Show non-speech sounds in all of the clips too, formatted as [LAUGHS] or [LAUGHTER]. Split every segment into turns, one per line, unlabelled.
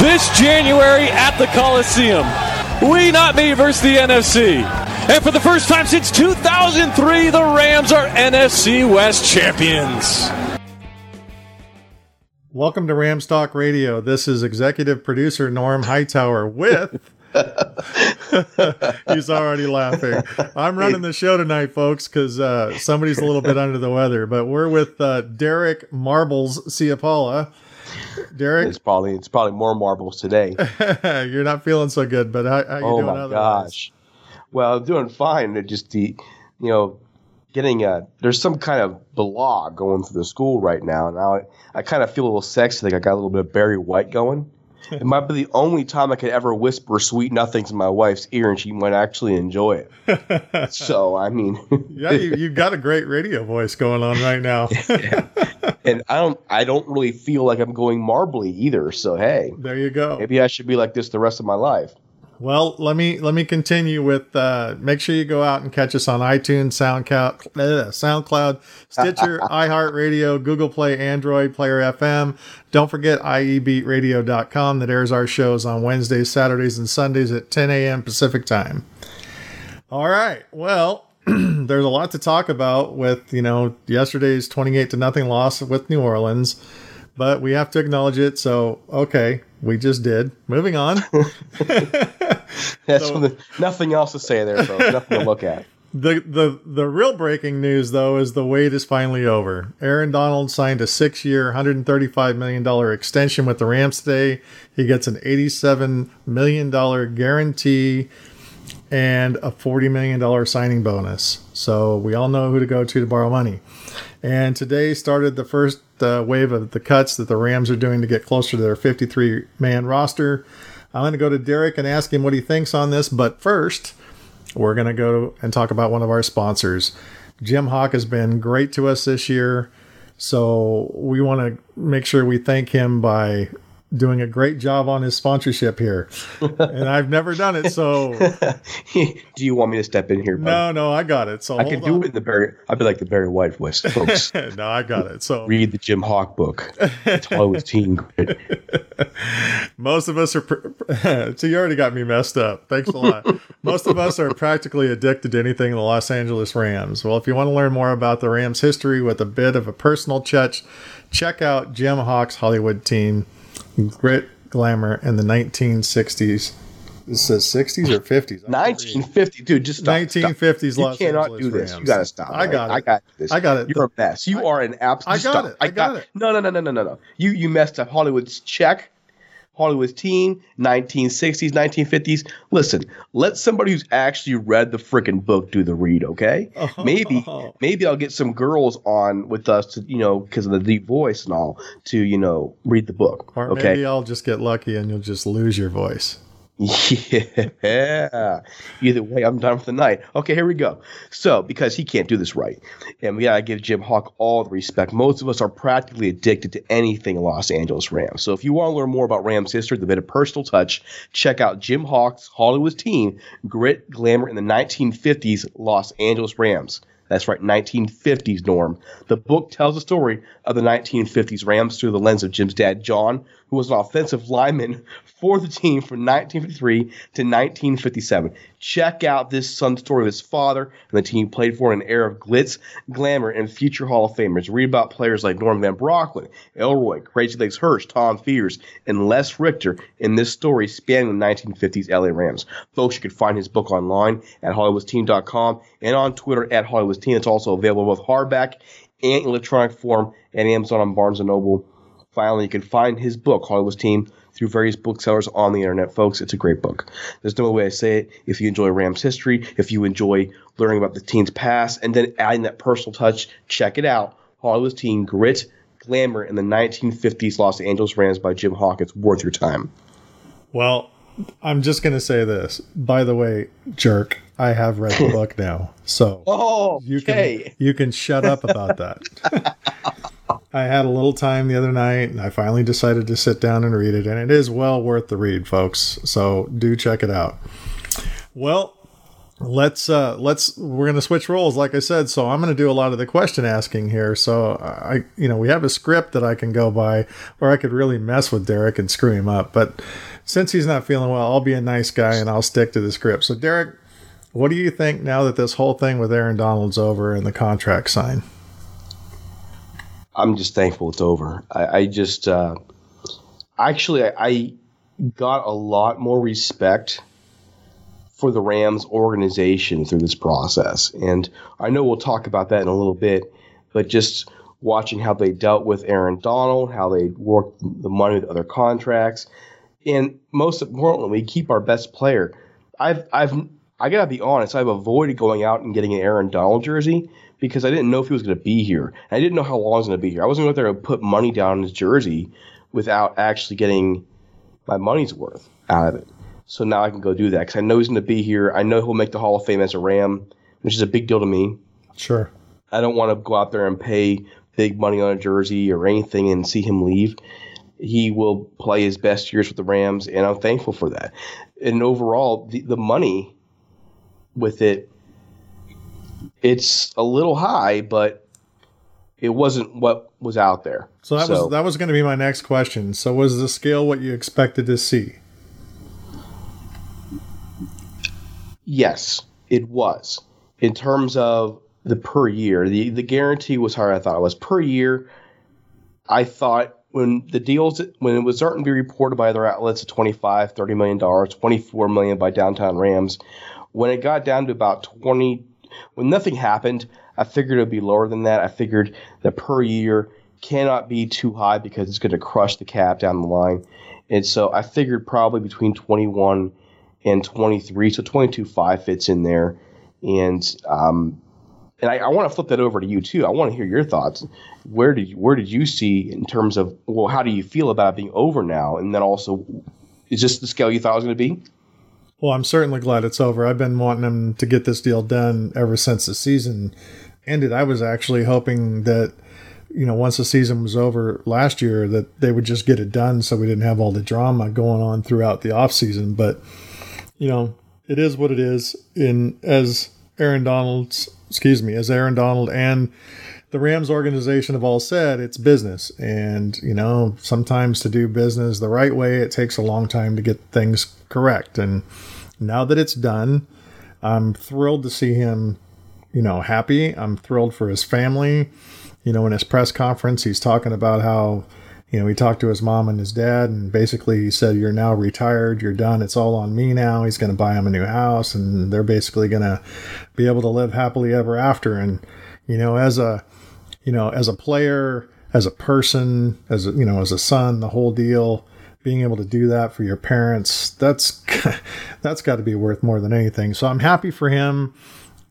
this January at the Coliseum. We not me versus the NFC. And for the first time since 2003, the Rams are NFC West champions.
Welcome to Rams Talk Radio. This is executive producer Norm Hightower with. [LAUGHS] He's already laughing. I'm running the show tonight, folks, because uh, somebody's a little bit under the weather. But we're with uh, Derek Marbles Ciapala. Derek,
it's probably it's probably more marbles today. [LAUGHS]
you're not feeling so good, but how, how you
oh
doing?
my
otherwise?
gosh! Well, I'm doing fine. It just the you know getting a there's some kind of blog going through the school right now, and I I kind of feel a little sexy. Like I got a little bit of Barry White going. It might be the only time I could ever whisper sweet nothings in my wife's ear, and she might actually enjoy it. [LAUGHS] so I mean,
yeah, you, you've got a great radio voice going on right now. [LAUGHS]
and I don't I don't really feel like I'm going marbly either. So hey,
there you go.
Maybe I should be like this the rest of my life.
Well, let me let me continue with. Uh, make sure you go out and catch us on iTunes, SoundCloud, uh, SoundCloud, Stitcher, [LAUGHS] iHeartRadio, Google Play, Android Player FM. Don't forget IEBeatRadio.com that airs our shows on Wednesdays, Saturdays, and Sundays at 10 a.m. Pacific time. All right. Well, [CLEARS THROAT] there's a lot to talk about with you know yesterday's 28 to nothing loss with New Orleans, but we have to acknowledge it. So okay, we just did. Moving on. [LAUGHS] [LAUGHS] [LAUGHS]
That's so, the, nothing else to say there, folks. [LAUGHS] nothing to look at.
The the the real breaking news though is the wait is finally over. Aaron Donald signed a six year, 135 million dollar extension with the Rams today. He gets an 87 million dollar guarantee. and a $40 million signing bonus. So we all know who to go to to borrow money. And today started the first uh, wave of the cuts that the Rams are doing to get closer to their 53 man roster. I'm going to go to Derek and ask him what he thinks on this. But first, we're going to go and talk about one of our sponsors. Jim Hock has been great to us this year. So we want to make sure we thank him by doing a great job on his sponsorship here. [LAUGHS] and I've never done it, so [LAUGHS]
do you want me to step in here? Bud?
No, no, I got it. So
I can do on. it in the Barry I'd be like the Barry White voice, folks. [LAUGHS]
no, I got it. So
read the Jim Hock book. It's always teen
Most of us are so [LAUGHS] you already got me messed up. Thanks a lot. Most of us are practically addicted to anything in the Los Angeles Rams. Well, if you want to learn more about the Rams history with a bit of a personal touch, check out Jim Hock's Hollywood team grit, glamour, in the 1960s. It says 60s or 50s.
1950, dude. Just stop,
1950s.
Stop. You cannot Angeles do this. Rams. You gotta stop.
I got
right?
it. I got
this.
I got it.
You're a mess. You I, are an absolute.
I got
stop.
it. I, I got, got, it.
No, no, no, no, no, no, no. You you messed up. Hollywood's check. Hollywood's team, 1960s, 1950s. Listen, let somebody who's actually read the freaking book do the read, okay? Oh. Maybe, [LAUGHS] maybe I'll get some girls on with us to, you know, because of the deep voice and all, to, you know, read the book.
Or
okay?
maybe I'll just get lucky and you'll just lose your voice. [LAUGHS]
Yeah. Either way, I'm done for the night. Okay, here we go. So, because he can't do this right, and we gotta give Jim Hock all the respect. Most of us are practically addicted to anything Los Angeles Rams. So, if you want to learn more about Rams history, the bit of personal touch, check out Jim Hock's Hollywood team, Grit, Glamour in the 1950s Los Angeles Rams. That's right, 1950s Norm. The book tells the story of the 1950s Rams through the lens of Jim's dad, John, who was an offensive lineman for the team from 1953 to 1957. Check out this son's story of his father and the team he played for in an era of glitz, glamour, and future Hall of Famers. Read about players like Norm Van Brocklin, Elroy, Crazy Legs Hirsch, Tom Fears, and Les Richter in this story spanning the 1950s LA Rams. Folks, you can find his book online at HollywoodTeam.com and on Twitter at HollywoodTeam. It's also available both hardback and electronic form at Amazon and Barnes & Noble. Finally, you can find his book, Hollywood's Team, through various booksellers on the internet, folks. It's a great book. There's no way I say it. If you enjoy Rams history, if you enjoy learning about the team's past, and then adding that personal touch, check it out. Hollywood's Team, Grit, Glamour in the 1950s Los Angeles Rams by Jim. It's worth your time.
Well, I'm just going to say this. By the way, jerk, I have read the [LAUGHS] book now. So
oh,
you can you can shut up about that. [LAUGHS] I had a little time the other night and I finally decided to sit down and read it and it is well worth the read, folks. So do check it out. Well, let's uh let's we're going to switch roles like I said. So I'm going to do a lot of the question asking here. So I you know, we have a script that I can go by or I could really mess with Derek and screw him up, but since he's not feeling well, I'll be a nice guy and I'll stick to the script. So Derek, what do you think now that this whole thing with Aaron Donald's over and the contract signed?
I'm just thankful it's over. I, I just uh, actually I, I got a lot more respect for the Rams organization through this process, and I know we'll talk about that in a little bit. But just watching how they dealt with Aaron Donald, how they worked the money with other contracts, and most importantly, we keep our best player. I've I've I gotta be honest. I've avoided going out and getting an Aaron Donald jersey because I didn't know if he was going to be here. I didn't know how long he was going to be here. I wasn't going to go there and put money down in his jersey without actually getting my money's worth out of it. So now I can go do that because I know he's going to be here. I know he'll make the Hall of Fame as a Ram, which is a big deal to me.
Sure.
I don't want to go out there and pay big money on a jersey or anything and see him leave. He will play his best years with the Rams, and I'm thankful for that. And overall, the, the money with it it's a little high, but it wasn't what was out there.
So that so, was that was going to be my next question. So was the scale what you expected to see?
Yes, it was. In terms of the per year, the the guarantee was higher I thought it was. Per year, I thought when the deals when it was starting to be reported by other outlets at 25 30 million dollars 24 million by downtown rams when it got down to about 20 when nothing happened, I figured it would be lower than that. I figured that per year cannot be too high because it's going to crush the cap down the line. And so I figured probably between 21 and 23. So 22 5 fits in there. And um, and I, I want to flip that over to you too. I want to hear your thoughts. Where did you, where did you see in terms of well, how do you feel about it being over now? And then also, is this the scale you thought it was going to be?
Well, I'm certainly glad it's over. I've been wanting them to get this deal done ever since the season ended. I was actually hoping that you know once the season was over last year that they would just get it done so we didn't have all the drama going on throughout the off season. But you know, it is what it is. In as Aaron Donald's excuse me, as Aaron Donald and the Rams organization have all said, it's business. And, you know, sometimes to do business the right way, it takes a long time to get things correct. And now that it's done, I'm thrilled to see him, you know, happy. I'm thrilled for his family. You know, in his press conference, he's talking about how, you know, he talked to his mom and his dad, and basically he said, You're now retired, you're done, it's all on me now. He's going to buy him a new house, and they're basically going to be able to live happily ever after. And, you know, as a, you know, as a player, as a person, as a, you know, as a son, the whole deal, being able to do that for your parents, that's [LAUGHS] that's got to be worth more than anything. So I'm happy for him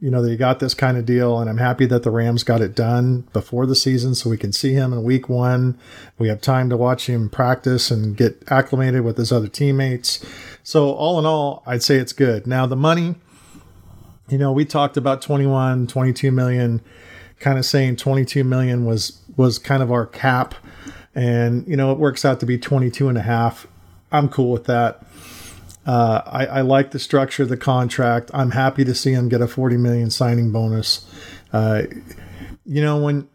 you know, that he got this kind of deal, and I'm happy that the Rams got it done before the season so we can see him in week one. We have time to watch him practice and get acclimated with his other teammates. So, all in all, I'd say it's good. Now, the money, you know, we talked about 21, 22 million, kind of saying 22 million was was kind of our cap. And, you know, it works out to be 22 and a half. I'm cool with that. Uh, I, I, like the structure of the contract. I'm happy to see him get a 40 million signing bonus. Uh, you know, when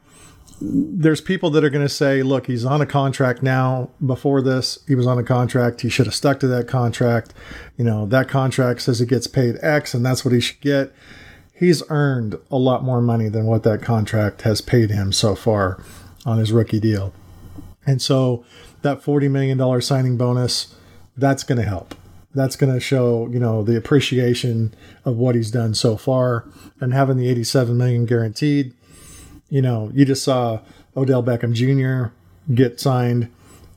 there's people that are going to say, look, he's on a contract now. Before this, he was on a contract. He should have stuck to that contract. You know, that contract says he gets paid X and that's what he should get. He's earned a lot more money than what that contract has paid him so far on his rookie deal. And so that $40 million signing bonus, that's going to help that's going to show you know the appreciation of what he's done so far. And having the 87 million guaranteed you know you just saw odell beckham jr get signed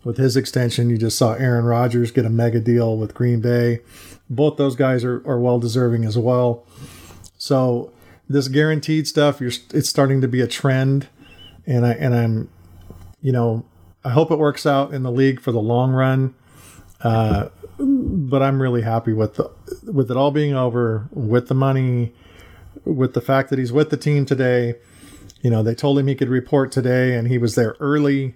with his extension. You just saw aaron rodgers get a mega deal with green bay. Both those guys are, are well deserving as well. So this guaranteed stuff you're it's starting to be a trend. And i and i'm you know i hope it works out in the league for the long run. Uh, but I'm really happy with the, with it all being over, with the money, with the fact that he's with the team today. You know, they told him he could report today, and he was there early.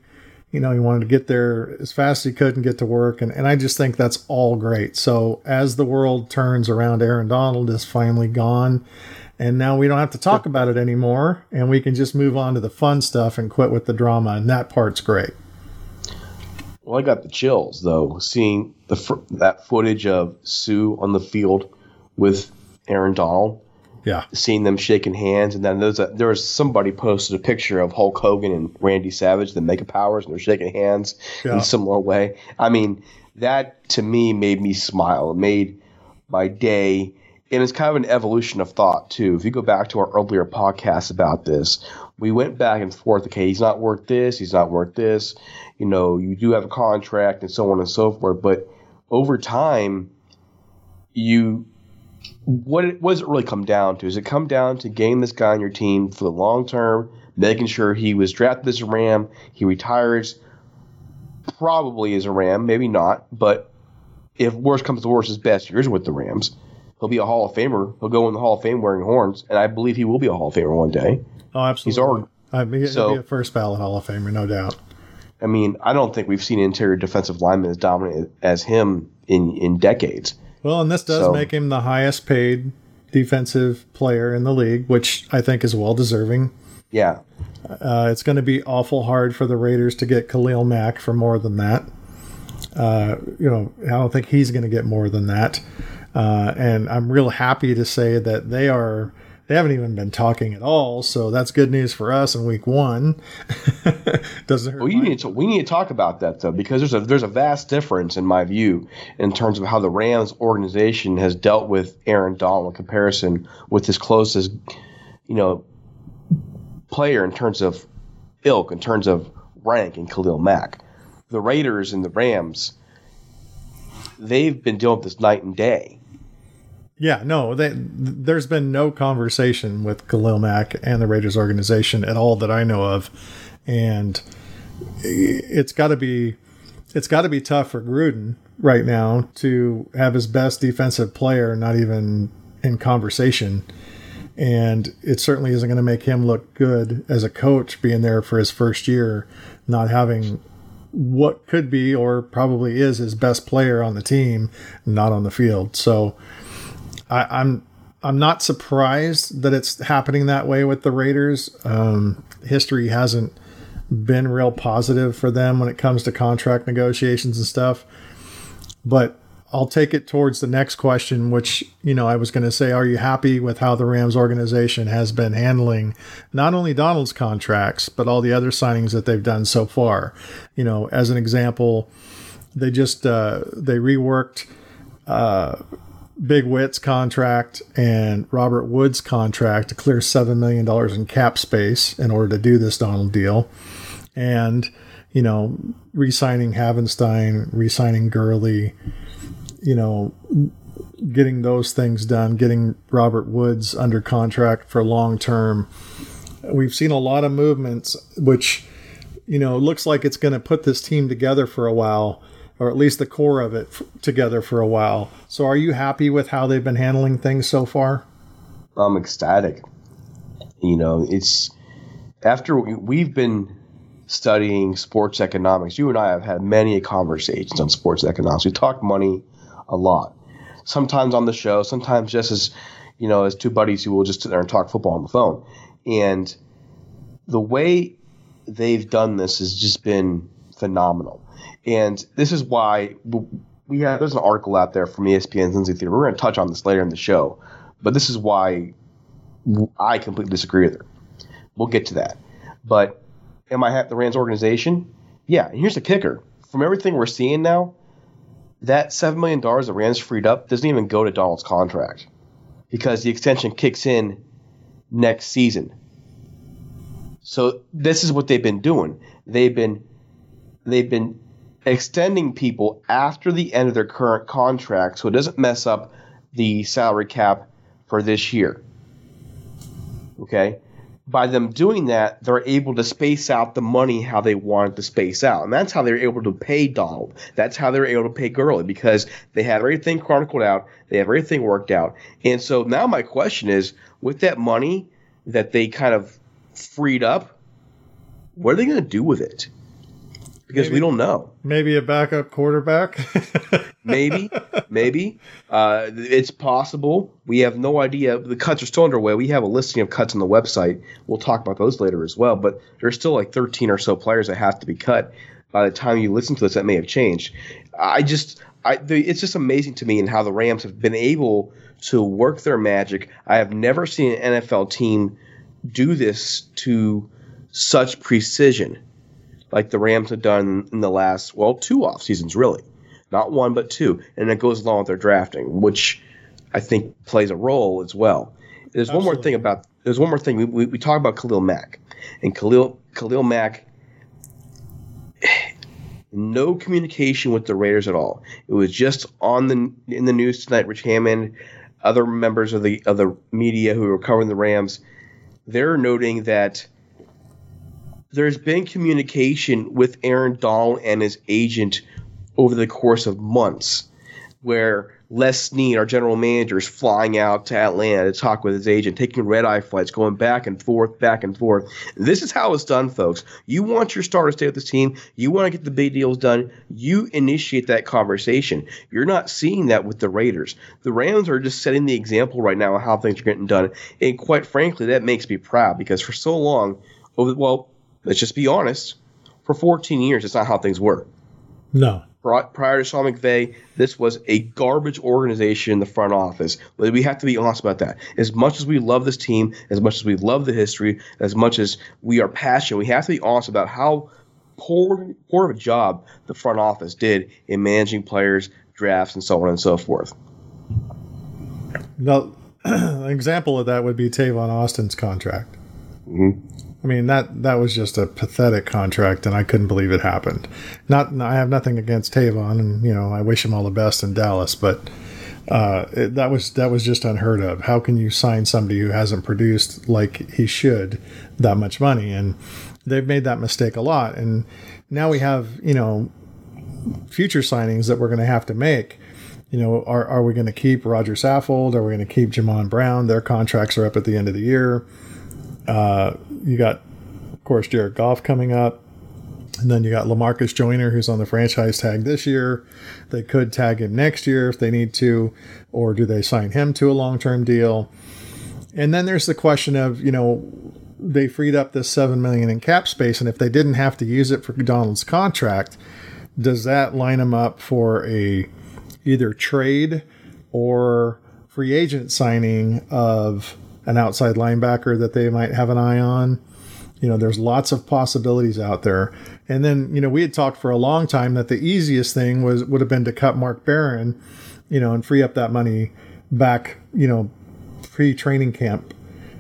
You know, he wanted to get there as fast as he could and get to work, and, and I just think that's all great. So as the world turns around, Aaron Donald is finally gone, and now we don't have to talk about it anymore, and we can just move on to the fun stuff and quit with the drama, and that part's great.
Well, I got the chills though seeing the fr- that footage of Sue on the field with Aaron Donald.
Yeah,
seeing them shaking hands, and then there's a, there was somebody posted a picture of Hulk Hogan and Randy Savage, the Mega Powers, and they're shaking hands yeah. in a similar way. I mean, that to me made me smile. It made my day, and it's kind of an evolution of thought too. If you go back to our earlier podcast about this, we went back and forth. Okay, he's not worth this. He's not worth this you know, you do have a contract and so on and so forth. But over time, you what, what does it really come down to? Does it come down to getting this guy on your team for the long term, making sure he was drafted as a Ram, he retires probably as a Ram, maybe not, but if worst comes to worst, his best years with the Rams, he'll be a Hall of Famer. He'll go in the Hall of Fame wearing horns, and I believe he will be a Hall of Famer one day.
Oh, absolutely. He's already, I mean, he'll so, be a first ballot Hall of Famer, no doubt.
I mean, I don't think we've seen an interior defensive lineman as dominant as him in in decades.
Well, and this does so, make him the highest paid defensive player in the league, which I think is well deserving.
Yeah.
Uh, it's going to be awful hard for the Raiders to get Khalil Mack for more than that. Uh, you know, I don't think he's going to get more than that. Uh, and I'm real happy to say that they are they haven't even been talking at all, so that's good news for us in week one. [LAUGHS] Doesn't hurt.
Well, you need to, we need to talk about that though, because there's a there's a vast difference in my view in terms of how the Rams organization has dealt with Aaron Donald in comparison with his closest, you know, player in terms of ilk, in terms of rank, and Khalil Mack. The Raiders and the Rams, they've been dealing with this night and day
Yeah, no, they, there's been no conversation with Khalil Mack and the Raiders organization at all that I know of, and it's got to be it's got to be tough for Gruden right now to have his best defensive player not even in conversation. And it certainly isn't going to make him look good as a coach being there for his first year, not having what could be or probably is his best player on the team, not on the field. So I, I'm I'm not surprised that it's happening that way with the Raiders. Um, history hasn't been real positive for them when it comes to contract negotiations and stuff. But I'll take it towards the next question, which, you know, I was going to say, are you happy with how the Rams organization has been handling not only Donald's contracts, but all the other signings that they've done so far? You know, as an example, they just, uh, they reworked, uh, Big Whit's contract and Robert Wood's contract to clear $7 million in cap space in order to do this Donald deal. And, you know, re signing Havenstein, re signing Gurley, you know, getting those things done, getting Robert Woods under contract for long term. We've seen a lot of movements, which, you know, looks like it's going to put this team together for a while, or at least the core of it f- together for a while. So, are you happy with how they've been handling things so far?
I'm ecstatic. You know, it's after we've been studying sports economics. You and I have had many conversations on sports economics. We talk money a lot. Sometimes on the show, sometimes just as you know, as two buddies who will just sit there and talk football on the phone. And the way they've done this has just been phenomenal. And this is why we have there's an article out there from ESPN's Lindsey Thiry. We're going to touch on this later in the show, but this is why I completely disagree with her. We'll get to that. But am I at the Rams organization? Yeah. And here's the kicker: from everything we're seeing now, that seven million dollars that Rams freed up doesn't even go to Donald's contract because the extension kicks in next season. So this is what they've been doing. They've been they've been extending people after the end of their current contract so it doesn't mess up the salary cap for this year. Okay? by them doing that, they're able to space out the money how they wanted to space out. And that's how they're able to pay Donald. That's how they're able to pay Gurley because they had everything chronicled out, they have everything worked out. And so now my question is with that money that they kind of freed up, what are they going to do with it? Because maybe, we don't know.
Maybe a backup quarterback. [LAUGHS]
maybe, maybe uh, it's possible. We have no idea. The cuts are still underway. We have a listing of cuts on the website. We'll talk about those later as well. But there's still like 13 or so players that have to be cut. By the time you listen to this, that may have changed. I just, I, the, it's just amazing to me and how the Rams have been able to work their magic. I have never seen an NFL team do this to such precision like the Rams have done in the last, well, two off seasons, really. Not one, but two. And it goes along with their drafting, which I think plays a role as well. There's Absolutely. one more thing about, there's one more thing. We, we, we talk about Khalil Mack. And Khalil, Khalil Mack, no communication with the Raiders at all. It was just on the in the news tonight. Rich Hammond, other members of the of the media who were covering the Rams, they're noting that there's been communication with Aaron Donald and his agent over the course of months where Les Snead, our general manager, is flying out to Atlanta to talk with his agent, taking red eye flights, going back and forth, back and forth. This is how it's done, folks. You want your star to stay with this team. You want to get the big deals done. You initiate that conversation. You're not seeing that with the Raiders. The Rams are just setting the example right now of how things are getting done. And quite frankly, that makes me proud because for so long, over well, let's just be honest, for 14 years, it's not how things were.
No.
Prior to Sean McVay, this was a garbage organization in the front office. We have to be honest about that. As much as we love this team, as much as we love the history, as much as we are passionate, we have to be honest about how poor, poor of a job the front office did in managing players, drafts, and so on and so forth.
Now, [CLEARS THROAT] an example of that would be Tavon Austin's contract. Mm-hmm. I mean that that was just a pathetic contract, and I couldn't believe it happened. Not I have nothing against Tavon, and you know I wish him all the best in Dallas, but Uh, it, that was that was just unheard of. How can you sign somebody who hasn't produced like he should that much money? And they've made that mistake a lot. And now we have you know future signings that we're going to have to make. You know, are are we going to keep Roger Saffold? Are we going to keep Jamon Brown? Their contracts are up at the end of the year. Uh, you got, of course, Jared Goff coming up. And then you got Lamarcus Joyner, who's on the franchise tag this year. They could tag him next year if they need to, or do they sign him to a long term deal? And then there's the question of, you know, they freed up this seven million in cap space, and if they didn't have to use it for Donald's contract, does that line them up for a either trade or free agent signing of an outside linebacker that they might have an eye on? You know, there's lots of possibilities out there. And then, you know, we had talked for a long time that the easiest thing was would have been to cut Mark Barron, you know, and free up that money back, you know, pre training camp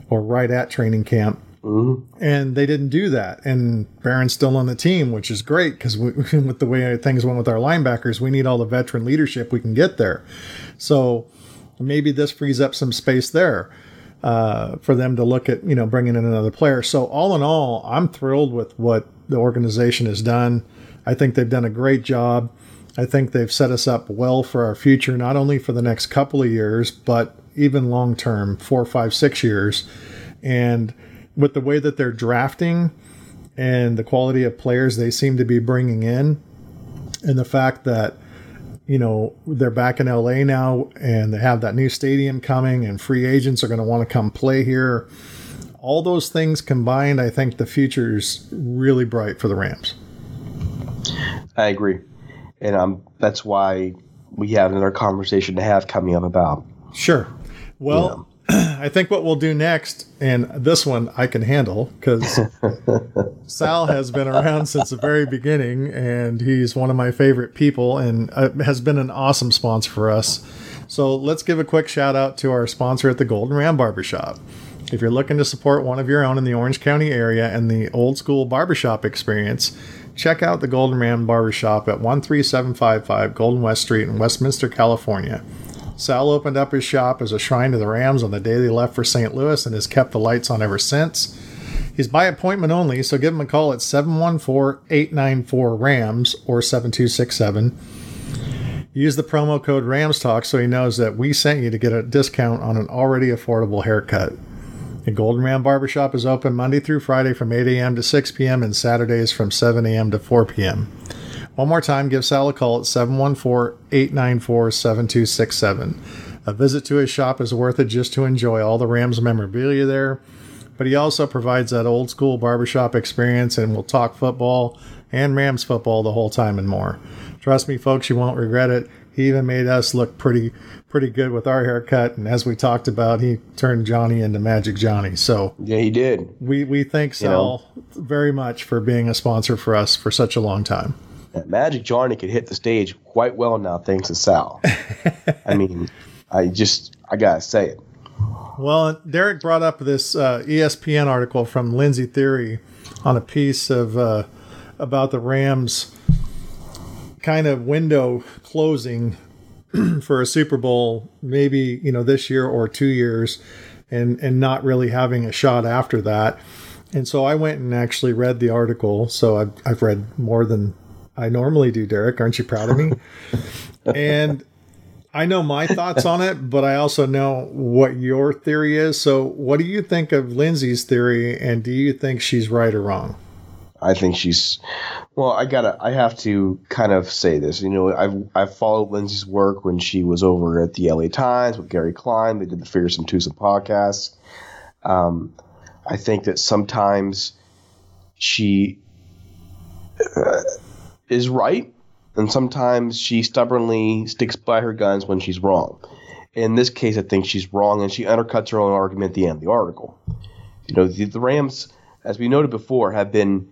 or right at training camp. Mm-hmm. And they didn't do that. And Barron's still on the team, which is great because [LAUGHS] with the way things went with our linebackers, we need all the veteran leadership we can get there. So maybe this frees up some space there uh, for them to look at, you know, bringing in another player. So all in all, I'm thrilled with what the organization has done. I think they've done a great job. I think they've set us up well for our future, not only for the next couple of years, but even long term, four, five, six years. And with the way that they're drafting and the quality of players they seem to be bringing in, and the fact that you know they're back in LA now and they have that new stadium coming and free agents are going to want to come play here all those things combined, I think the future is really bright for the Rams.
I agree, and um, that's why we have another conversation to have coming up about.
Sure. Well. I think what we'll do next, and this one I can handle because [LAUGHS] Sal has been around since the very beginning, and he's one of my favorite people, and uh, has been an awesome sponsor for us. So let's give a quick shout out to our sponsor at the Golden Ram Barbershop. If you're looking to support one of your own in the Orange County area and the old school barbershop experience, check out the Golden Ram Barbershop at 13755 Golden West Street in Westminster, California. Sal opened up his shop as a shrine to the Rams on the day they left for St. Louis and has kept the lights on ever since. He's by appointment only, so give him a call at 714 894 RAMS or 7267. Use the promo code RAMSTALK so he knows that we sent you to get a discount on an already affordable haircut. The Golden Ram Barbershop is open Monday through Friday from 8 a.m. to 6 p.m. and Saturdays from 7 a.m. to 4 p.m. One more time, give Sal a call at 714 894 7267. A visit to his shop is worth it just to enjoy all the Rams memorabilia there, but he also provides that old school barbershop experience and will talk football and Rams football the whole time and more. Trust me, folks, you won't regret it. He even made us look pretty pretty good with our haircut, and as we talked about, he turned Johnny into Magic Johnny. So
yeah, he did.
We we thank Sal you know, very much for being a sponsor for us for such a long time.
Magic Johnny could hit the stage quite well now, thanks to Sal. [LAUGHS] I mean, I just I gotta say it.
Well, Derek brought up this uh, ESPN article from Lindsey Thiry on a piece of uh, about the Rams kind of window closing [CLEARS THROAT] for a Super Bowl, maybe you know this year or two years, and and not really having a shot after that. And so I went and actually read the article. So I've I've read more than I normally do. Derek, aren't you proud of me? [LAUGHS] and I know my thoughts on it, but I also know what your theory is. So, what do you think of Lindsey's theory, and do you think she's right or wrong?
I think she's well. I gotta. I have to kind of say this. You know, I've I've followed Lindsey's work when she was over at the LA Times with Gary Klein. They did the Fearsome Twosome podcast. Um, I think that sometimes she uh, is right, and sometimes she stubbornly sticks by her guns when she's wrong. In this case, I think she's wrong, and she undercuts her own argument at the end of the article. You know, the, the Rams, as we noted before, have been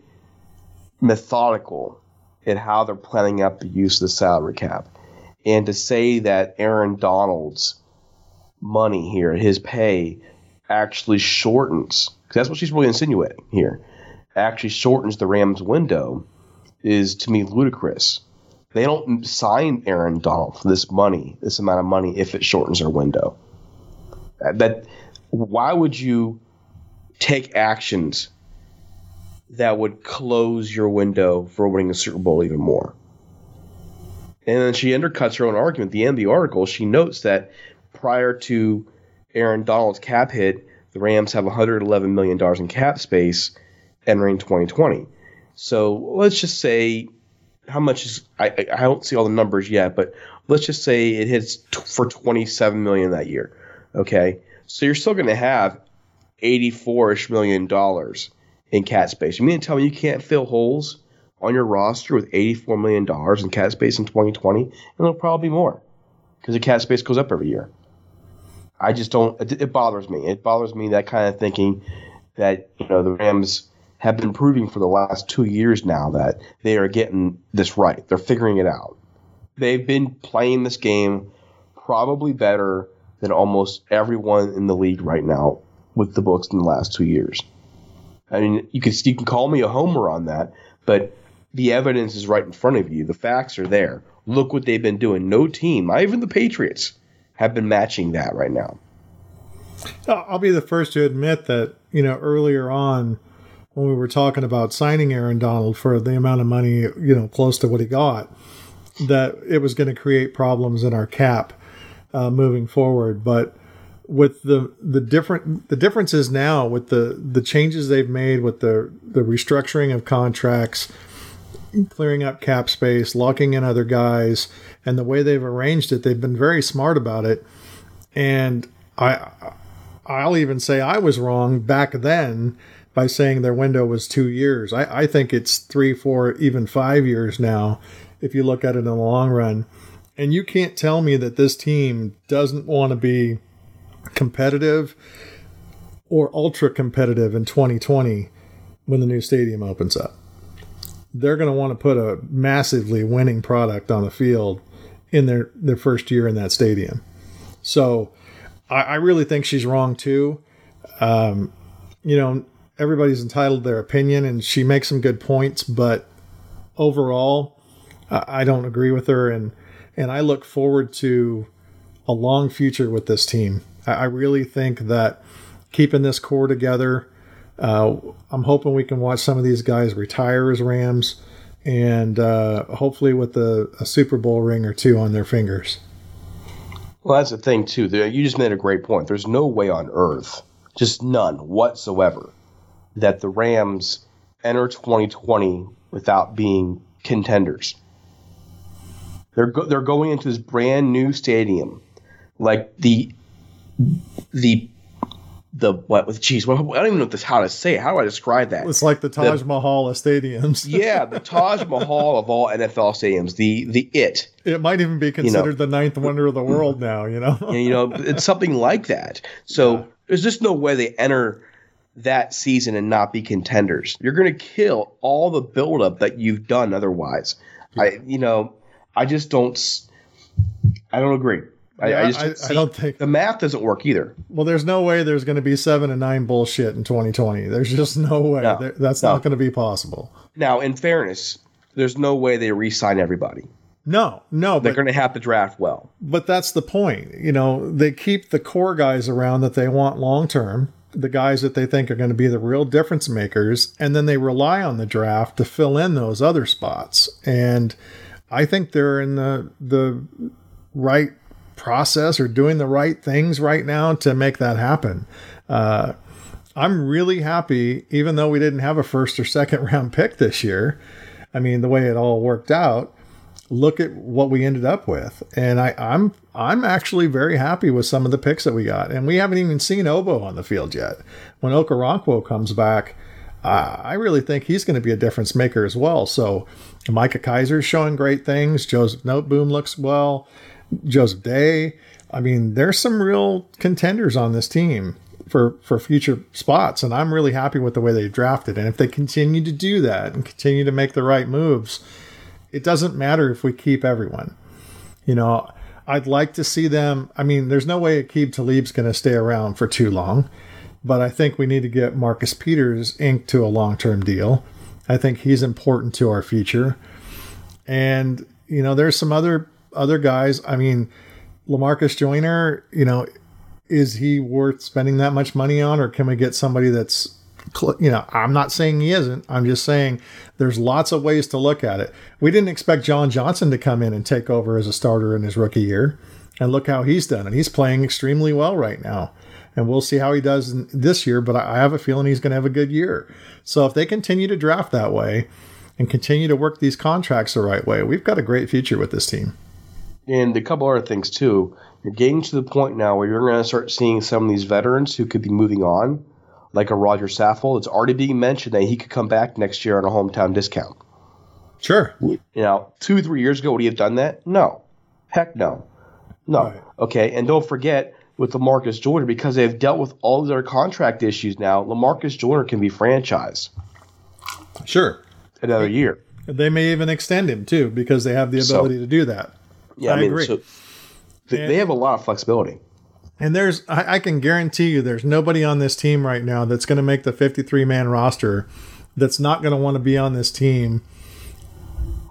methodical in how they're planning out the use of the salary cap. And to say that Aaron Donald's money here, his pay, actually shortens, because that's what she's really insinuating here, actually shortens the Rams' window, is to me ludicrous. They don't sign Aaron Donald for this money, this amount of money, if it shortens their window. That why would you take actions that would close your window for winning a Super Bowl even more? And then she undercuts her own argument. At the end of the article, she notes that prior to Aaron Donald's cap hit, the Rams have 111 million dollars in cap space entering 2020. So let's just say how much is I, I don't see all the numbers yet, but let's just say it hits t- for 27 million that year. Okay, so you're still going to have 84ish million dollars in cap space. You mean to tell me you can't fill holes on your roster with 84 million dollars in cap space in 2020, and it'll probably be more because the cap space goes up every year. I just don't. It, it bothers me. It bothers me that kind of thinking that you know the Rams have been proving for the last two years now that they are getting this right. They're figuring it out. They've been playing this game probably better than almost everyone in the league right now with the books in the last two years. I mean, you can you can call me a homer on that, but the evidence is right in front of you. The facts are there. Look what they've been doing. No team, not even the Patriots, have been matching that right now.
I'll be the first to admit that you know earlier on when we were talking about signing Aaron Donald for the amount of money, you know, close to what he got, that it was going to create problems in our cap uh, moving forward. But with the the different the differences now with the the changes they've made with the the restructuring of contracts, clearing up cap space, locking in other guys, and the way they've arranged it, they've been very smart about it. And I I'll even say I was wrong back then by saying their window was two years. I, I think it's three, four, even five years now, if you look at it in the long run. And you can't tell me that this team doesn't want to be competitive or ultra competitive in 2020 when the new stadium opens up. They're going to want to put a massively winning product on the field in their, their first year in that stadium. So I, I really think she's wrong too. Um, you know, everybody's entitled their opinion, and she makes some good points, but overall, I don't agree with her, and and I look forward to a long future with this team. I really think that keeping this core together. Uh, I'm hoping we can watch some of these guys retire as Rams, and uh, hopefully with a, a, Super Bowl ring or two on their fingers.
Well, that's the thing too. You just made a great point. There's no way on earth, just none whatsoever, that the Rams enter 2020 without being contenders. They're go- they're going into this brand new stadium, like the the the what with geez, I don't even know this, how to say it. How do I describe that?
It's like the Taj the, Mahal of stadiums. [LAUGHS]
yeah, the Taj Mahal of all NFL stadiums. The the it.
It might even be considered you know, the ninth wonder of the world now. You know. [LAUGHS]
you know, it's something like that. So yeah. there's just no way they enter that season and not be contenders. You're going to kill all the buildup that you've done otherwise. Yeah. I, you know, I just don't. I don't agree. I, I, just I, I, don't think the math doesn't work either.
Well, there's no way there's going to be seven and nine bullshit in 2020. There's just no way. No, That's no. not going to be possible.
Now, in fairness, there's no way they re-sign everybody.
No, no,
they're going to have to draft well.
But that's the point. You know, they keep the core guys around that they want long term, the guys that they think are going to be the real difference makers, and then they rely on the draft to fill in those other spots. And I think they're in the the right process or doing the right things right now to make that happen. Uh, I'm really happy, even though we didn't have a first or second [LAUGHS] round pick this year. I mean, the way it all worked out. Look at what we ended up with, and I, I'm I'm actually very happy with some of the picks that we got, and we haven't even seen Obo on the field yet. When Okoronkwo comes back, uh, I really think he's going to be a difference maker as well. So Micah Kiser's showing great things. Joseph Noteboom looks well. Joseph Day. I mean, there's some real contenders on this team for for future spots, and I'm really happy with the way they drafted. And if they continue to do that and continue to make the right moves, it doesn't matter if we keep everyone. You know, I'd like to see them. I mean, there's no way Aqib Talib's going to stay around for too long, but I think we need to get Marcus Peters inked to a long term deal. I think he's important to our future. And you know, there's some other other guys. I mean, Lamarcus Joyner, you know, is he worth spending that much money on, or can we get somebody that's you know, I'm not saying he isn't. I'm just saying there's lots of ways to look at it. We didn't expect John Johnson to come in and take over as a starter in his rookie year. And look how he's done. And he's playing extremely well right now. And we'll see how he does this year, but I have a feeling he's going to have a good year. So if they continue to draft that way and continue to work these contracts the right way, we've got a great future with this team.
And a couple other things, too. You're getting to the point now where you're going to start seeing some of these veterans who could be moving on like a Rodger Saffold. It's already being mentioned that he could come back next year on a hometown discount.
Sure.
You know, two, three years ago, would he have done that? No. Heck no. No. Right. Okay. And don't forget with Lamarcus Joyner, because they've dealt with all their contract issues now, Lamarcus Joyner can be franchised.
Sure.
Another year.
They may even extend him too, because they have the ability so, to do that.
Yeah, I, I mean, agree. So they have a lot of flexibility.
And there's, I, I, can guarantee you, there's nobody on this team right now that's going to make the 53 man roster that's not going to want to be on this team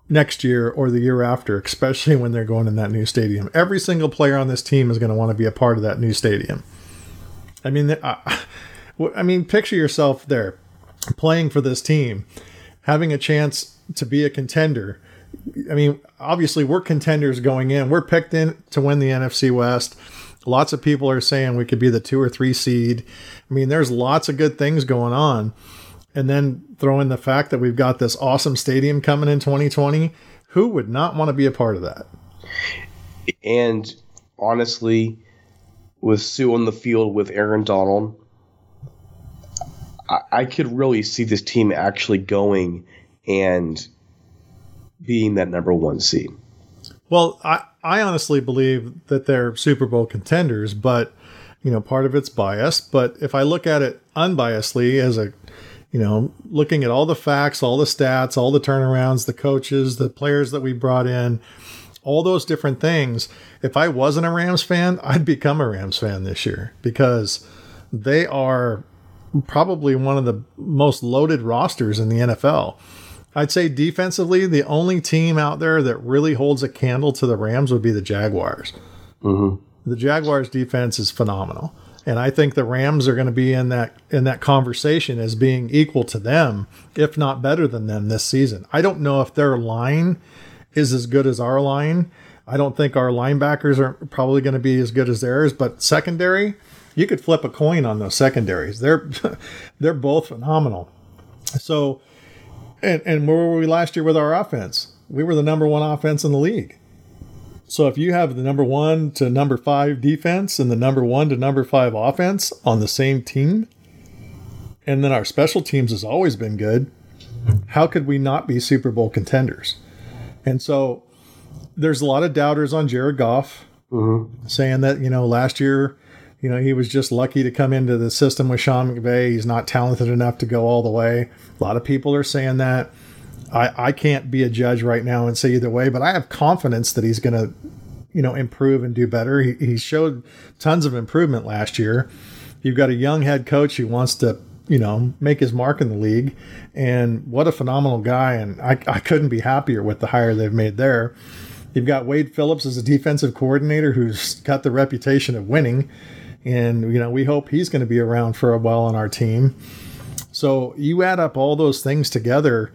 next year or the year after, especially when they're going in that new stadium. Every single player on this team is going to want to be a part of that new stadium. I mean, I, I mean, picture yourself there playing for this team, having a chance to be a contender. I mean, obviously, we're contenders going in. We're picked in to win the NFC West Lots of people are saying we could be the two or three seed. I mean, there's lots of good things going on. And then throw in the fact that we've got this awesome stadium coming in 2020. Who would not want to be a part of that?
And honestly, with Suh on the field with Aaron Donald, I, I could really see this team actually going and being that number one seed.
Well, I, I honestly believe that they're Super Bowl contenders, but you know, part of it's bias. But if I look at it unbiasedly as a you know, looking at all the facts, all the stats, all the turnarounds, the coaches, the players that we brought in, all those different things. If I wasn't a Rams fan, I'd become a Rams fan this year because they are probably one of the most loaded rosters in the NFL. I'd say defensively, the only team out there that really holds a candle to the Rams would be the Jaguars. Mm-hmm. The Jaguars' defense is phenomenal, and I think the Rams are going to be in that in that conversation as being equal to them, if not better than them this season. I don't know if their line is as good as our line. I don't think our linebackers are probably going to be as good as theirs, but secondary, you could flip a coin on those secondaries. They're [LAUGHS] they're both phenomenal. So and, and where were we last year with our offense? We were the number one offense in the league. So if you have the number one to number five defense and the number one to number five offense on the same team, and then our special teams has always been good, how could we not be Super Bowl contenders? And so there's a lot of doubters on Jared Goff mm-hmm. saying that, you know, last year, you know, he was just lucky to come into the system with Sean McVay. He's not talented enough to go all the way. A lot of people are saying that. I, I can't be a judge right now and say either way, but I have confidence that he's going to, you know, improve and do better. He, he showed tons of improvement last year. You've got a young head coach who wants to, you know, make his mark in the league. And what a phenomenal guy. And I, I couldn't be happier with the hire they've made there. You've got Wade Phillips as a defensive coordinator who's got the reputation of winning. And, you know, we hope he's going to be around for a while on our team. So you add up all those things together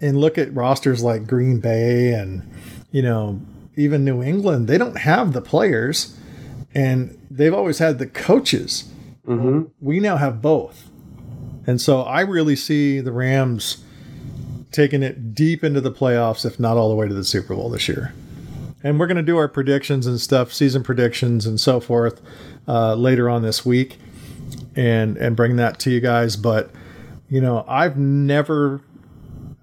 and look at rosters like Green Bay and, you know, even New England, they don't have the players and they've always had the coaches. Mm-hmm. We now have both. And so I really see the Rams taking it deep into the playoffs, if not all the way to the Super Bowl this year. And we're going to do our predictions and stuff, season predictions and so forth, uh, later on this week, and and bring that to you guys. But you know, I've never,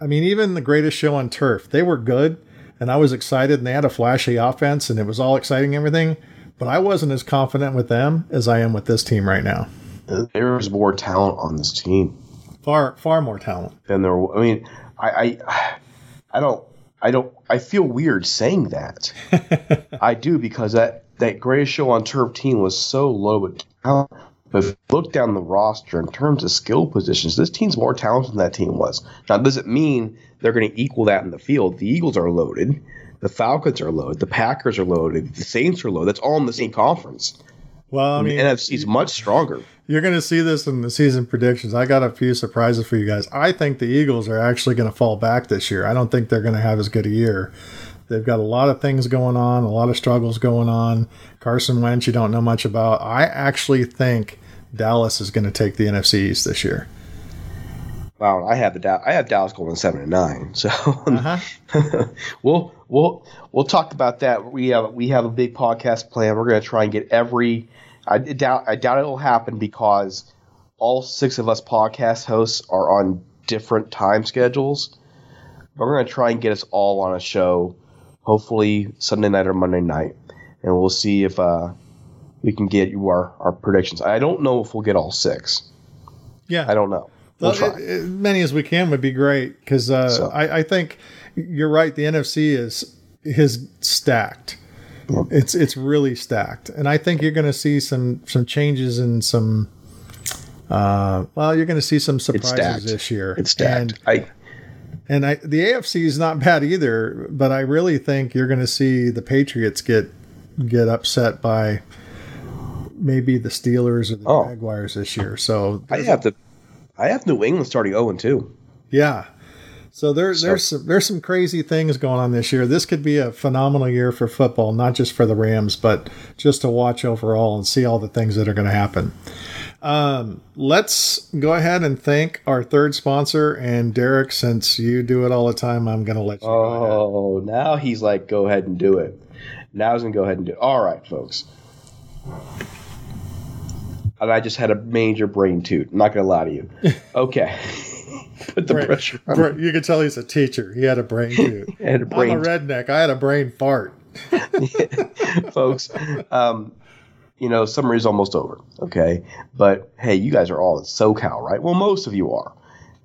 I mean, even the greatest show on turf, they were good, and I was excited, and they had a flashy offense, and it was all exciting, everything. But I wasn't as confident with them as I am with this team right now.
There's more talent on this team.
Far, far more talent.
than there. I mean, I, I, I don't, I don't, I feel weird saying that. [LAUGHS] I do because that that greatest show on turf team was so low talent. But if you look down the roster in terms of skill positions, this team's more talented than that team was. Now, does it mean they're going to equal that in the field? The Eagles are loaded. The Falcons are loaded. The Packers are loaded. The Saints are loaded. That's all in the same conference.
Well, I mean,
the NFC is much stronger.
You're going to see this in the season predictions. I got a few surprises for you guys. I think the Eagles are actually going to fall back this year. I don't think they're going to have as good a year. They've got a lot of things going on, a lot of struggles going on. Carson Wentz, you don't know much about. I actually think Dallas is going to take the NFC East this year.
Wow, I have the da- I have Dallas going seven and nine. [LAUGHS] So uh-huh. [LAUGHS] we'll we'll we'll talk about that. We have we have a big podcast plan. We're going to try and get every. I doubt I doubt it'll happen because all six of us podcast hosts are on different time schedules. But we're going to try and get us all on a show, hopefully Sunday night or Monday night, and we'll see if uh, we can get you our our predictions. I don't know if we'll get all six.
Yeah,
I don't know.
We'll well, as many as we can would be great because uh, so. I, I, think you're right. The NFC is is stacked. It's it's really stacked, and I think you're going to see some some changes and some. Uh, well, you're going to see some surprises this year.
It's stacked.
And, I, and I, the AFC is not bad either, but I really think you're going to see the Patriots get get upset by maybe the Steelers or the oh. Jaguars this year. So
I have to I have New England starting 0 and 2.
Yeah. So there's so. there's some, there's some crazy things going on this year. This could be a phenomenal year for football, not just for the Rams, but just to watch overall and see all the things that are going to happen. Um, let's go ahead and thank our third sponsor. And Derek, since you do it all the time, I'm going to let you.
Oh, now he's like, go ahead and do it. Now he's going to go ahead and do it. All right, folks and I just had a major brain toot. I'm not going to lie to you. [LAUGHS] Okay. [LAUGHS] Put the brain, pressure on.
You can tell he's a teacher. He had a brain toot. [LAUGHS] had a brain I'm a redneck. I had a brain fart. [LAUGHS]
Folks, um, you know, summer is almost over. Okay. But hey, you guys are all in SoCal, right? Well, most of you are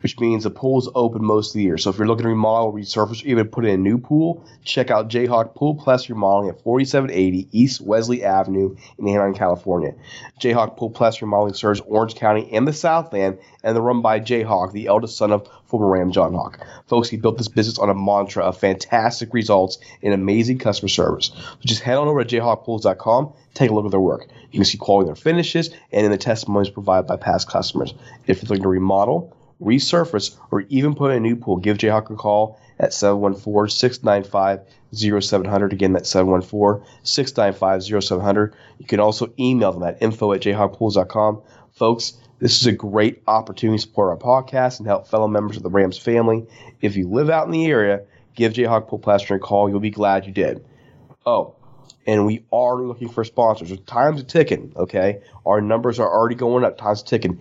which means the pool is open most of the year. So if you're looking to remodel, resurface, or even put in a new pool, check out Jayhawk Pool Plus Remodeling at 4780 East Wesley Avenue in Anaheim, California. Jayhawk Pool Plus Remodeling serves Orange County and the Southland, and they're run by Jayhawk, the eldest son of former Ram John Hawk. Folks, he built this business on a mantra of fantastic results and amazing customer service. So just head on over to jayhawkpools.com, take a look at their work. You can see quality of their finishes and in the testimonies provided by past customers. If you're looking to remodel, resurface, or even put in a new pool, give Jayhawk a call at 714 695 0700. Again, that's 714 695 0700. You can also email them at info at jayhawkpools.com. Folks, this is a great opportunity to support our podcast and help fellow members of the Rams family. If you live out in the area, give Jayhawk Pool Plaster a call. You'll be glad you did. Oh, and we are looking for sponsors. Time's ticking, okay? Our numbers are already going up. Time's ticking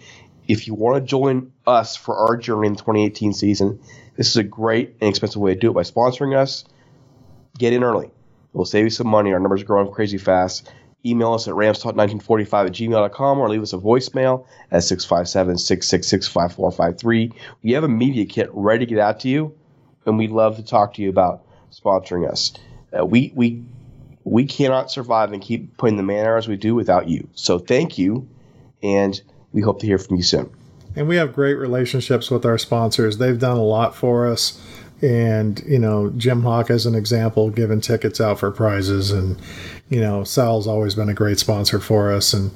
if you want to join us for our journey in the 2018 season, this is a great and expensive way to do it by sponsoring us. Get in early. We'll save you some money. Our numbers are growing crazy fast. Email us at ramstalk1945 at gmail.com or leave us a voicemail at 657 666 5453. We have a media kit ready to get out to you, and we'd love to talk to you about sponsoring us. Uh, we, we, we cannot survive and keep putting the man hours we do without you. So thank you. And we hope to hear from you soon.
And we have great relationships with our sponsors. They've done a lot for us. And, you know, Jim Hock, as an example, giving tickets out for prizes. And, you know, Sal's always been a great sponsor for us. And,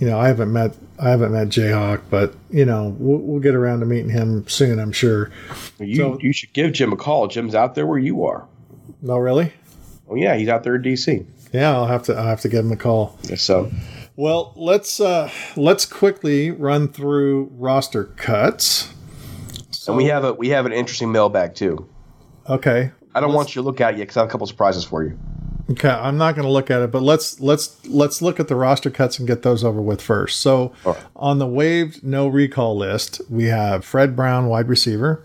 you know, I haven't met I haven't met Jayhawk, but you know we'll, we'll, get around to meeting him soon. I'm sure.
You so, you should give Jim a call. Jim's out there where you are.
No, really?
Oh yeah, he's out there in DC.
Yeah, I'll have to I'll have to give him a call.
So
well, let's uh, let's quickly run through roster cuts.
So, and we have a we have an interesting mailbag too.
Okay.
I don't let's, want you to look at it yet because I have a couple surprises for you.
Okay, I'm not going to look at it, but let's let's let's look at the roster cuts and get those over with first. So, right. on the waived no recall list, we have Fred Brown, wide receiver.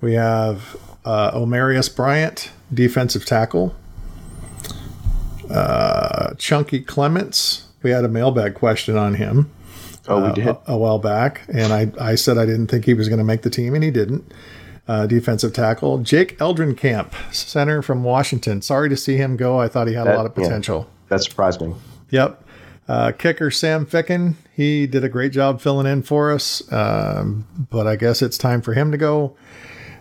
We have uh, Omarius Bryant, defensive tackle. Uh, Chunky Clements, we had a mailbag question on him.
Oh, we uh,
a, a, while back, and I I said I didn't think he was going to make the team, and he didn't. Uh, defensive tackle Jake Eldrenkamp, center from Washington. Sorry to see him go. I thought he had that, a lot of potential.
Yeah, that surprised me.
Yep. Uh, kicker Sam Ficken, he did a great job filling in for us, um, but I guess it's time for him to go.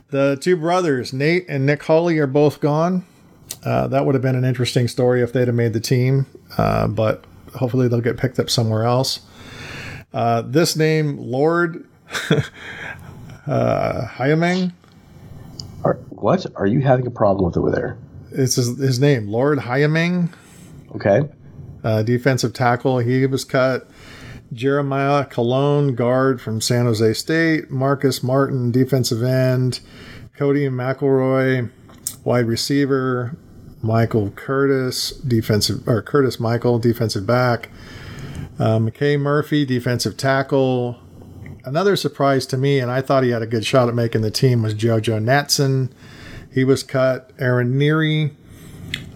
The two brothers, Nate and Nick Hawley, are both gone. Uh, that would have been an interesting story if they'd have made the team, uh, but hopefully they'll get picked up somewhere else. Uh, this name, Lord [LAUGHS] uh,
Are, what are you having a problem with over there?
it's his, his name, Lord Hyeamang,
Okay.
uh, defensive tackle. He was cut. Jeremiah Kolone, guard from San Jose State. Marcus Martin, defensive end. Cody McElroy, wide receiver. Michael Curtis, defensive or Curtis Michael, defensive back. Uh, McKay Murphy, defensive tackle. Another surprise to me, and I thought he had a good shot at making the team, was JoJo Natson. He was cut. Aaron Neary,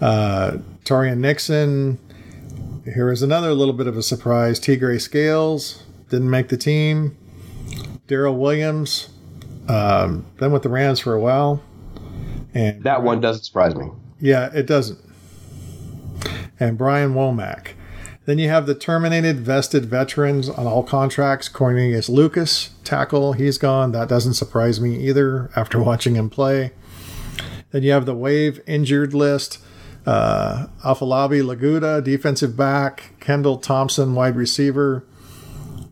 uh, Torian Nixon. Here is another little bit of a surprise. Tegray Scales didn't make the team. Daryl Williams, um, been with the Rams for a while. And
That one doesn't surprise me.
Yeah, it doesn't. And Brian Womack. Then you have the terminated vested veterans on all contracts. Cornelius Lucas, tackle, he's gone. That doesn't surprise me either after [LAUGHS] watching him play. Then you have the wave injured list. Uh, Afolabi Laguda, defensive back. Kendall Thompson, wide receiver.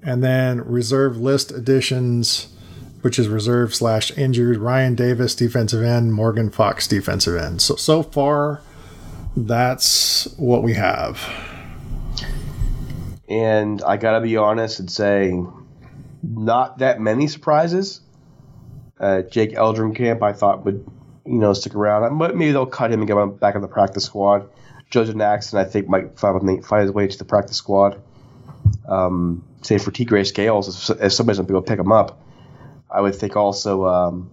And then reserve list additions, which is reserve slash injured. Ryan Davis, defensive end. Morgan Fox, defensive end. So, so far, that's what we have.
And I got to be honest and say, not that many surprises. Uh, Jake Eldrenkamp, I thought would, you know, stick around. But maybe they'll cut him and get him back on the practice squad. Joseph Naxton, I think, might find, find his way to the practice squad. Um, say for Tegray Scales, if, if somebody's going to to pick him up. I would think also, um,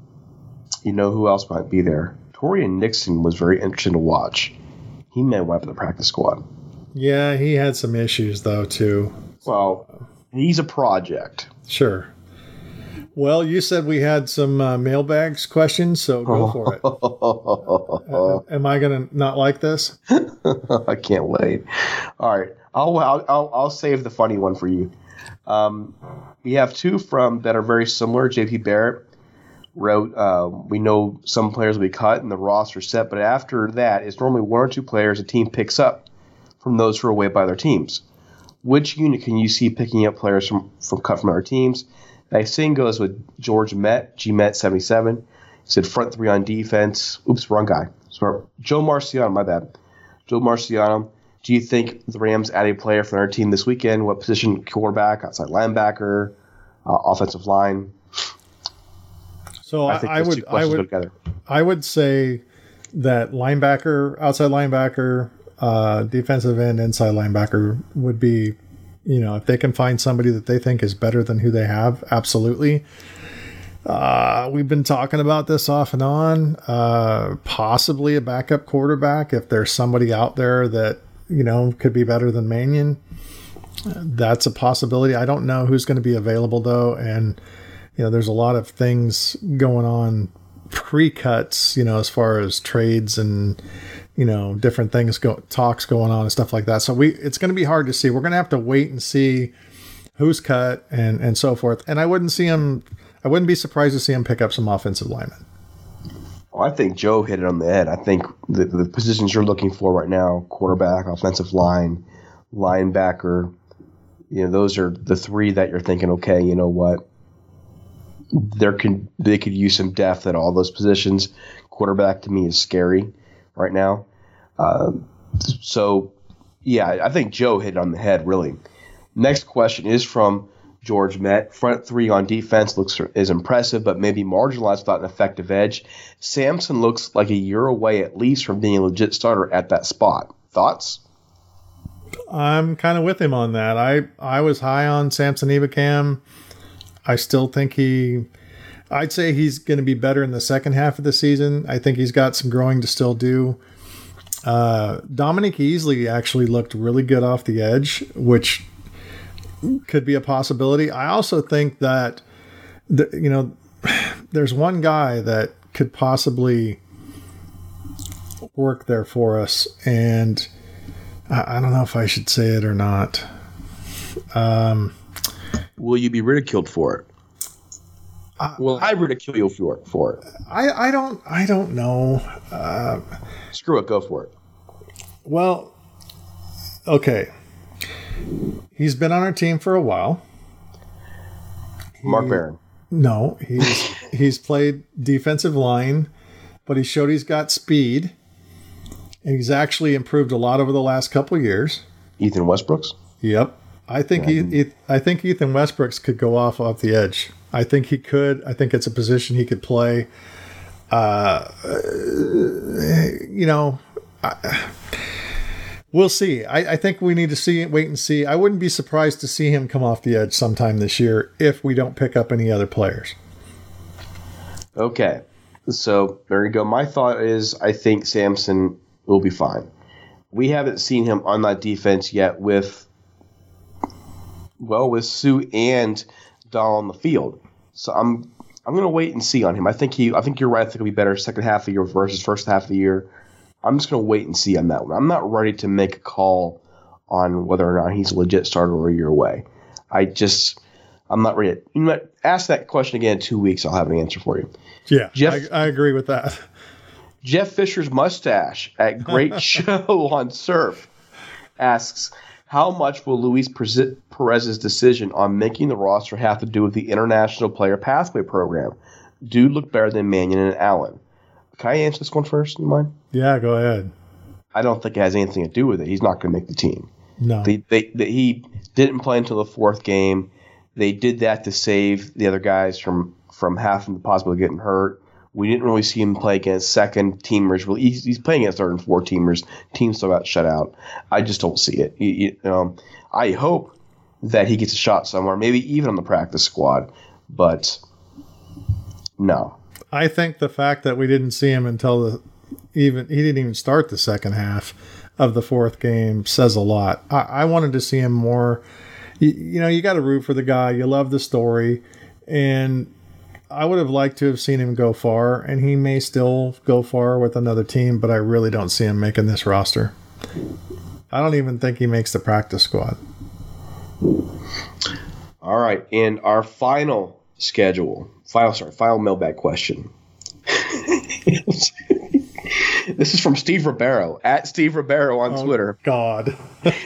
you know, who else might be there? Torian Nixon was very interesting to watch. He may wipe in the practice squad.
Yeah, he had some issues though too.
Well, he's a project.
Sure. Well, you said we had some uh, mailbags questions, so go for it. Uh, [LAUGHS] am I going to not like this? [LAUGHS]
I can't wait. All right, I'll, I'll I'll I'll save the funny one for you. Um, we have two from that are very similar. JP Barrett wrote, uh, "We know some players will be cut and the roster set, but after that, it's normally one or two players a team picks up from those who are waived by their teams. Which unit can you see picking up players from from cut from other teams?" I same goes with George Met, G Met seventy seven. He said front three on defense. Oops, wrong guy. Sorry. Joe Marciano, my bad. Joe Marciano. Do you think the Rams add a player from their team this weekend? What position? Quarterback, outside linebacker, uh, offensive line.
So I,
think
I would I would. I would say that linebacker, outside linebacker, uh, defensive end, inside linebacker would be, you know, if they can find somebody that they think is better than who they have, absolutely. Uh, we've been talking about this off and on. Uh, possibly a backup quarterback if there's somebody out there that you know could be better than Mannion. That's a possibility. I don't know who's going to be available though, and you know, there's a lot of things going on pre-cuts. You know, as far as trades and you know different things go talks going on and stuff like that. So we it's going to be hard to see. We're going to have to wait and see who's cut and and so forth. And I wouldn't see him. I wouldn't be surprised to see him pick up some offensive linemen.
Well, I think Joe hit it on the head. I think the, the positions you're looking for right now quarterback, offensive line, linebacker you know, those are the three that you're thinking, okay, you know what? There can they could use some depth at all those positions. Quarterback to me is scary right now. Uh, so, yeah, I think Joe hit it on the head really. Next question is from George Met. Front three on defense looks is impressive, but maybe marginalized without an effective edge. Samson looks like a year away at least from being a legit starter at that spot. Thoughts?
I'm kind of with him on that. I I was high on Samson Ebukam. I still think he. I'd say he's going to be better in the second half of the season. I think he's got some growing to still do. Uh, Dominique Easley actually looked really good off the edge, which could be a possibility. I also think that, the, you know, [SIGHS] there's one guy that could possibly work there for us, and I, I don't know if I should say it or not. Um,
Will you be ridiculed for it? well, I ridicule you for it. For it.
I, I don't I don't know. Uh,
Screw it, go for it.
well, okay. He's been on our team for a while.
Mark Barron.
No, he's [LAUGHS] he's played defensive line, but he showed he's got speed, and he's actually improved a lot over the last couple years.
Ethan Westbrooks.
Yep, I think he, he, I think Ethan Westbrooks could go off off the edge. I think he could. I think it's a position he could play. Uh, you know, I, we'll see. I, I think we need to see wait and see. I wouldn't be surprised to see him come off the edge sometime this year if we don't pick up any other players.
Okay. So there you go. My thought is I think Samson will be fine. We haven't seen him on that defense yet with well, with Suh and Dahl on the field. So I'm I'm gonna wait and see on him. I think he I think you're right, I think it'll be better second half of the year versus first half of the year. I'm just gonna wait and see on that one. I'm not ready to make a call on whether or not he's a legit starter or a year away. I just I'm not ready. You what? Ask that question again in two weeks. I'll have an answer for you.
Yeah,
Jeff-
I, I agree with that.
Jeff Fisher's mustache at Great [LAUGHS] Show on Surf asks, "How much will Luis Perez's decision on making the roster have to do with the International Player Pathway Program? Dude look better than Mannion and Allen." Can I answer this one first? You mind?
Yeah, go ahead.
I don't think it has anything to do with it. He's not going to make the team.
No,
They, they, they, he didn't play until the fourth game. They did that to save the other guys from from having to possibly getting hurt. We didn't really see him play against second teamers. Well, he's, he's playing against third and fourth teamers. Teams still got shut out. I just don't see it. You, you know, I hope that he gets a shot somewhere, maybe even on the practice squad. But no,
I think the fact that we didn't see him until the even he didn't even start the second half of the fourth game says a lot. I, I wanted to see him more. You, you know, you got to root for the guy. You love the story, and I would have liked to have seen him go far, and he may still go far with another team, but I really don't see him making this roster. I don't even think he makes the practice squad.
All right, and our final schedule, File sorry, final mailbag question. [LAUGHS] this is from Steve Ribeiro at Steve Ribeiro on oh, Twitter.
God. [LAUGHS]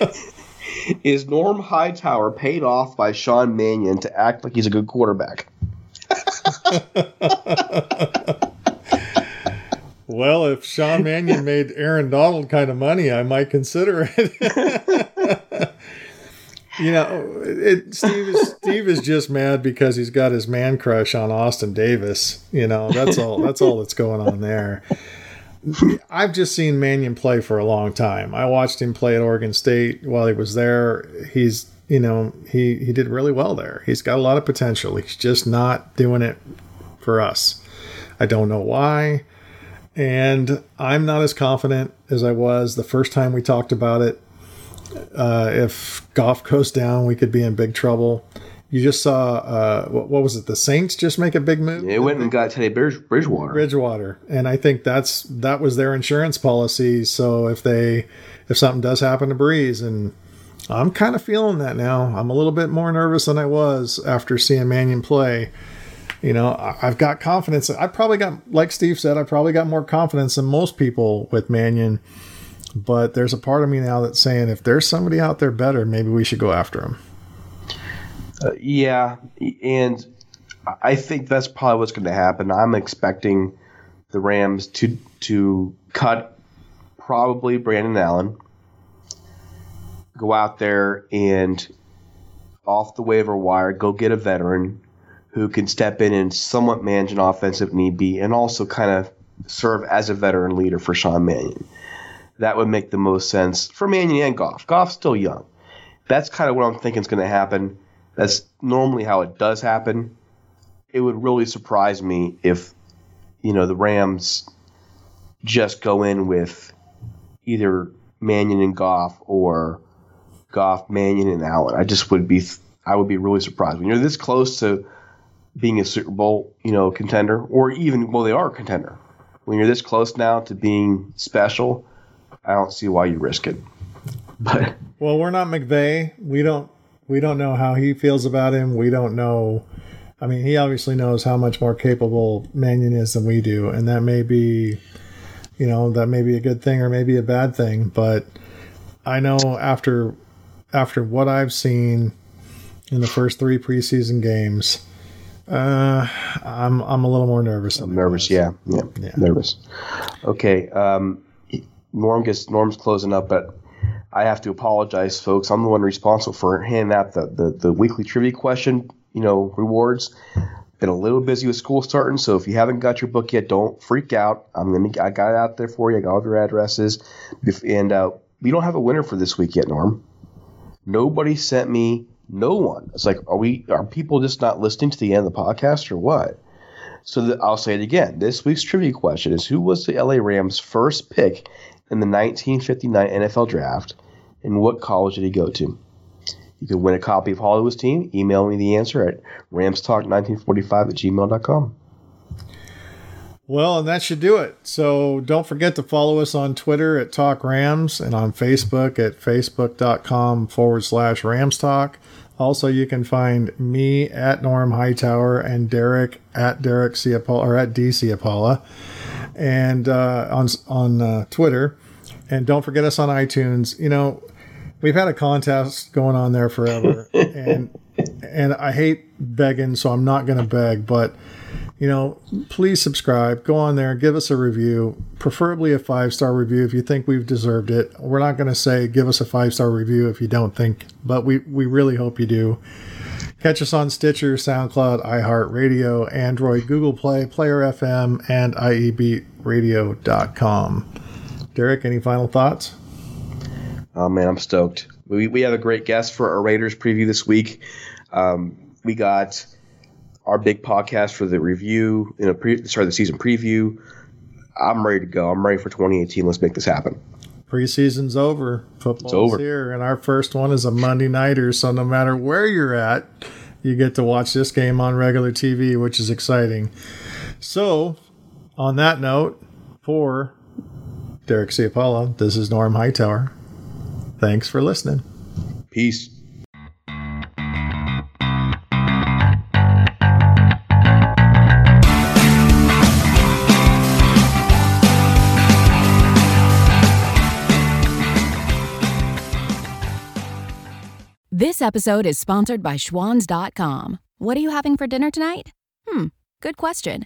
Is Norm Hightower paid off by Sean Mannion to act like he's a good quarterback? [LAUGHS]
Well, if Sean Mannion made Aaron Donald kind of money, I might consider it. You know, it, Steve is Steve is just mad because he's got his man crush on Austin Davis. You know, that's all. That's all that's going on there. I've just seen Mannion play for a long time. I watched him play at Oregon State while he was there. He's, you know, he he did really well there. He's got a lot of potential. He's just not doing it for us. I don't know why. And I'm not as confident as I was the first time we talked about it. Uh, if Goff goes down, we could be in big trouble. You just saw, uh, what, what was it? The Saints just make a big move.
It went and got Teddy Bridge- Bridgewater.
Bridgewater, and I think that's that was their insurance policy. So if they if something does happen to Brees, and I'm kind of feeling that now. I'm a little bit more nervous than I was after seeing Mannion play. You know, I've got confidence. I probably got, like Steve said, I probably got more confidence than most people with Mannion. But there's a part of me now that's saying if there's somebody out there better, maybe we should go after him.
Uh, yeah, and I think that's probably what's going to happen. I'm expecting the Rams to to cut probably Brandon Allen, go out there and off the waiver wire, go get a veteran who can step in and somewhat manage an offensive need be, and also kind of serve as a veteran leader for Sean Mannion. That would make the most sense for Mannion and Goff. Goff's still young. That's kind of what I'm thinking is going to happen. That's normally how it does happen. It would really surprise me if, you know, the Rams just go in with either Mannion and Goff or Goff, Mannion, and Allen. I just would be, I would be really surprised when you're this close to being a Super Bowl, you know, contender, or even well, they are a contender. When you're this close now to being special, I don't see why you risk it. [LAUGHS] But
Well, we're not McVay. We don't we don't know how he feels about him. We don't know I mean, he obviously knows how much more capable Mannion is than we do, and that may be, you know, that may be a good thing or maybe a bad thing. But I know after after what I've seen in the first three preseason games, uh, I'm I'm a little more nervous.
I'm nervous. Yeah, yeah, yeah, nervous. Okay, um, Norm gets Norm's closing up, but I have to apologize, folks. I'm the one responsible for handing out the, the, the weekly trivia question you know, rewards. Been a little busy with school starting, so if you haven't got your book yet, don't freak out. I'm gonna I got it out there for you. I got all your addresses, and uh, we don't have a winner for this week yet, Norm. Nobody sent me. No one. It's like, are we? Are people just not listening to the end of the podcast, or what? So the, I'll say it again. This week's trivia question is: Who was the LA Rams' first pick in the 1959 NFL Draft, and what college did he go to? You can win a copy of Hollywood's Team. Email me the answer at ramstalk1945 at gmail.com.
Well, and that should do it. So don't forget to follow us on Twitter at Talk Rams and on Facebook at facebook.com forward slash Rams Talk. Also, you can find me at Norm Hightower and Derek at Derek Ciapola or at DC Apollo and uh, on on uh, Twitter. And don't forget us on iTunes. You know, we've had a contest going on there forever, [LAUGHS] and and I hate begging, so I'm not going to beg, but you know, please subscribe. Go on there, give us a review, preferably a five star review if you think we've deserved it. We're not going to say give us a five star review if you don't think, but we we really hope you do. Catch us on Stitcher, SoundCloud, iHeartRadio, Android, Google Play, Player FM, and IEBRadio.com. Derek, any final thoughts?
Oh man, I'm stoked. We we have a great guest for our Raiders preview this week. Um, we got our big podcast for the review, you know, pre, sorry, the season preview. I'm ready to go. I'm ready for 2018. Let's make this happen.
Preseason's over. Football's over. here, and our first one is a Monday nighter. So no matter where you're at, you get to watch this game on regular TV, which is exciting. So, on that note, for Derek Ciapala, this is Norm Hightower. Thanks for listening.
Peace.
This episode is sponsored by Schwans.com. What are you having for dinner tonight? Hmm, good question.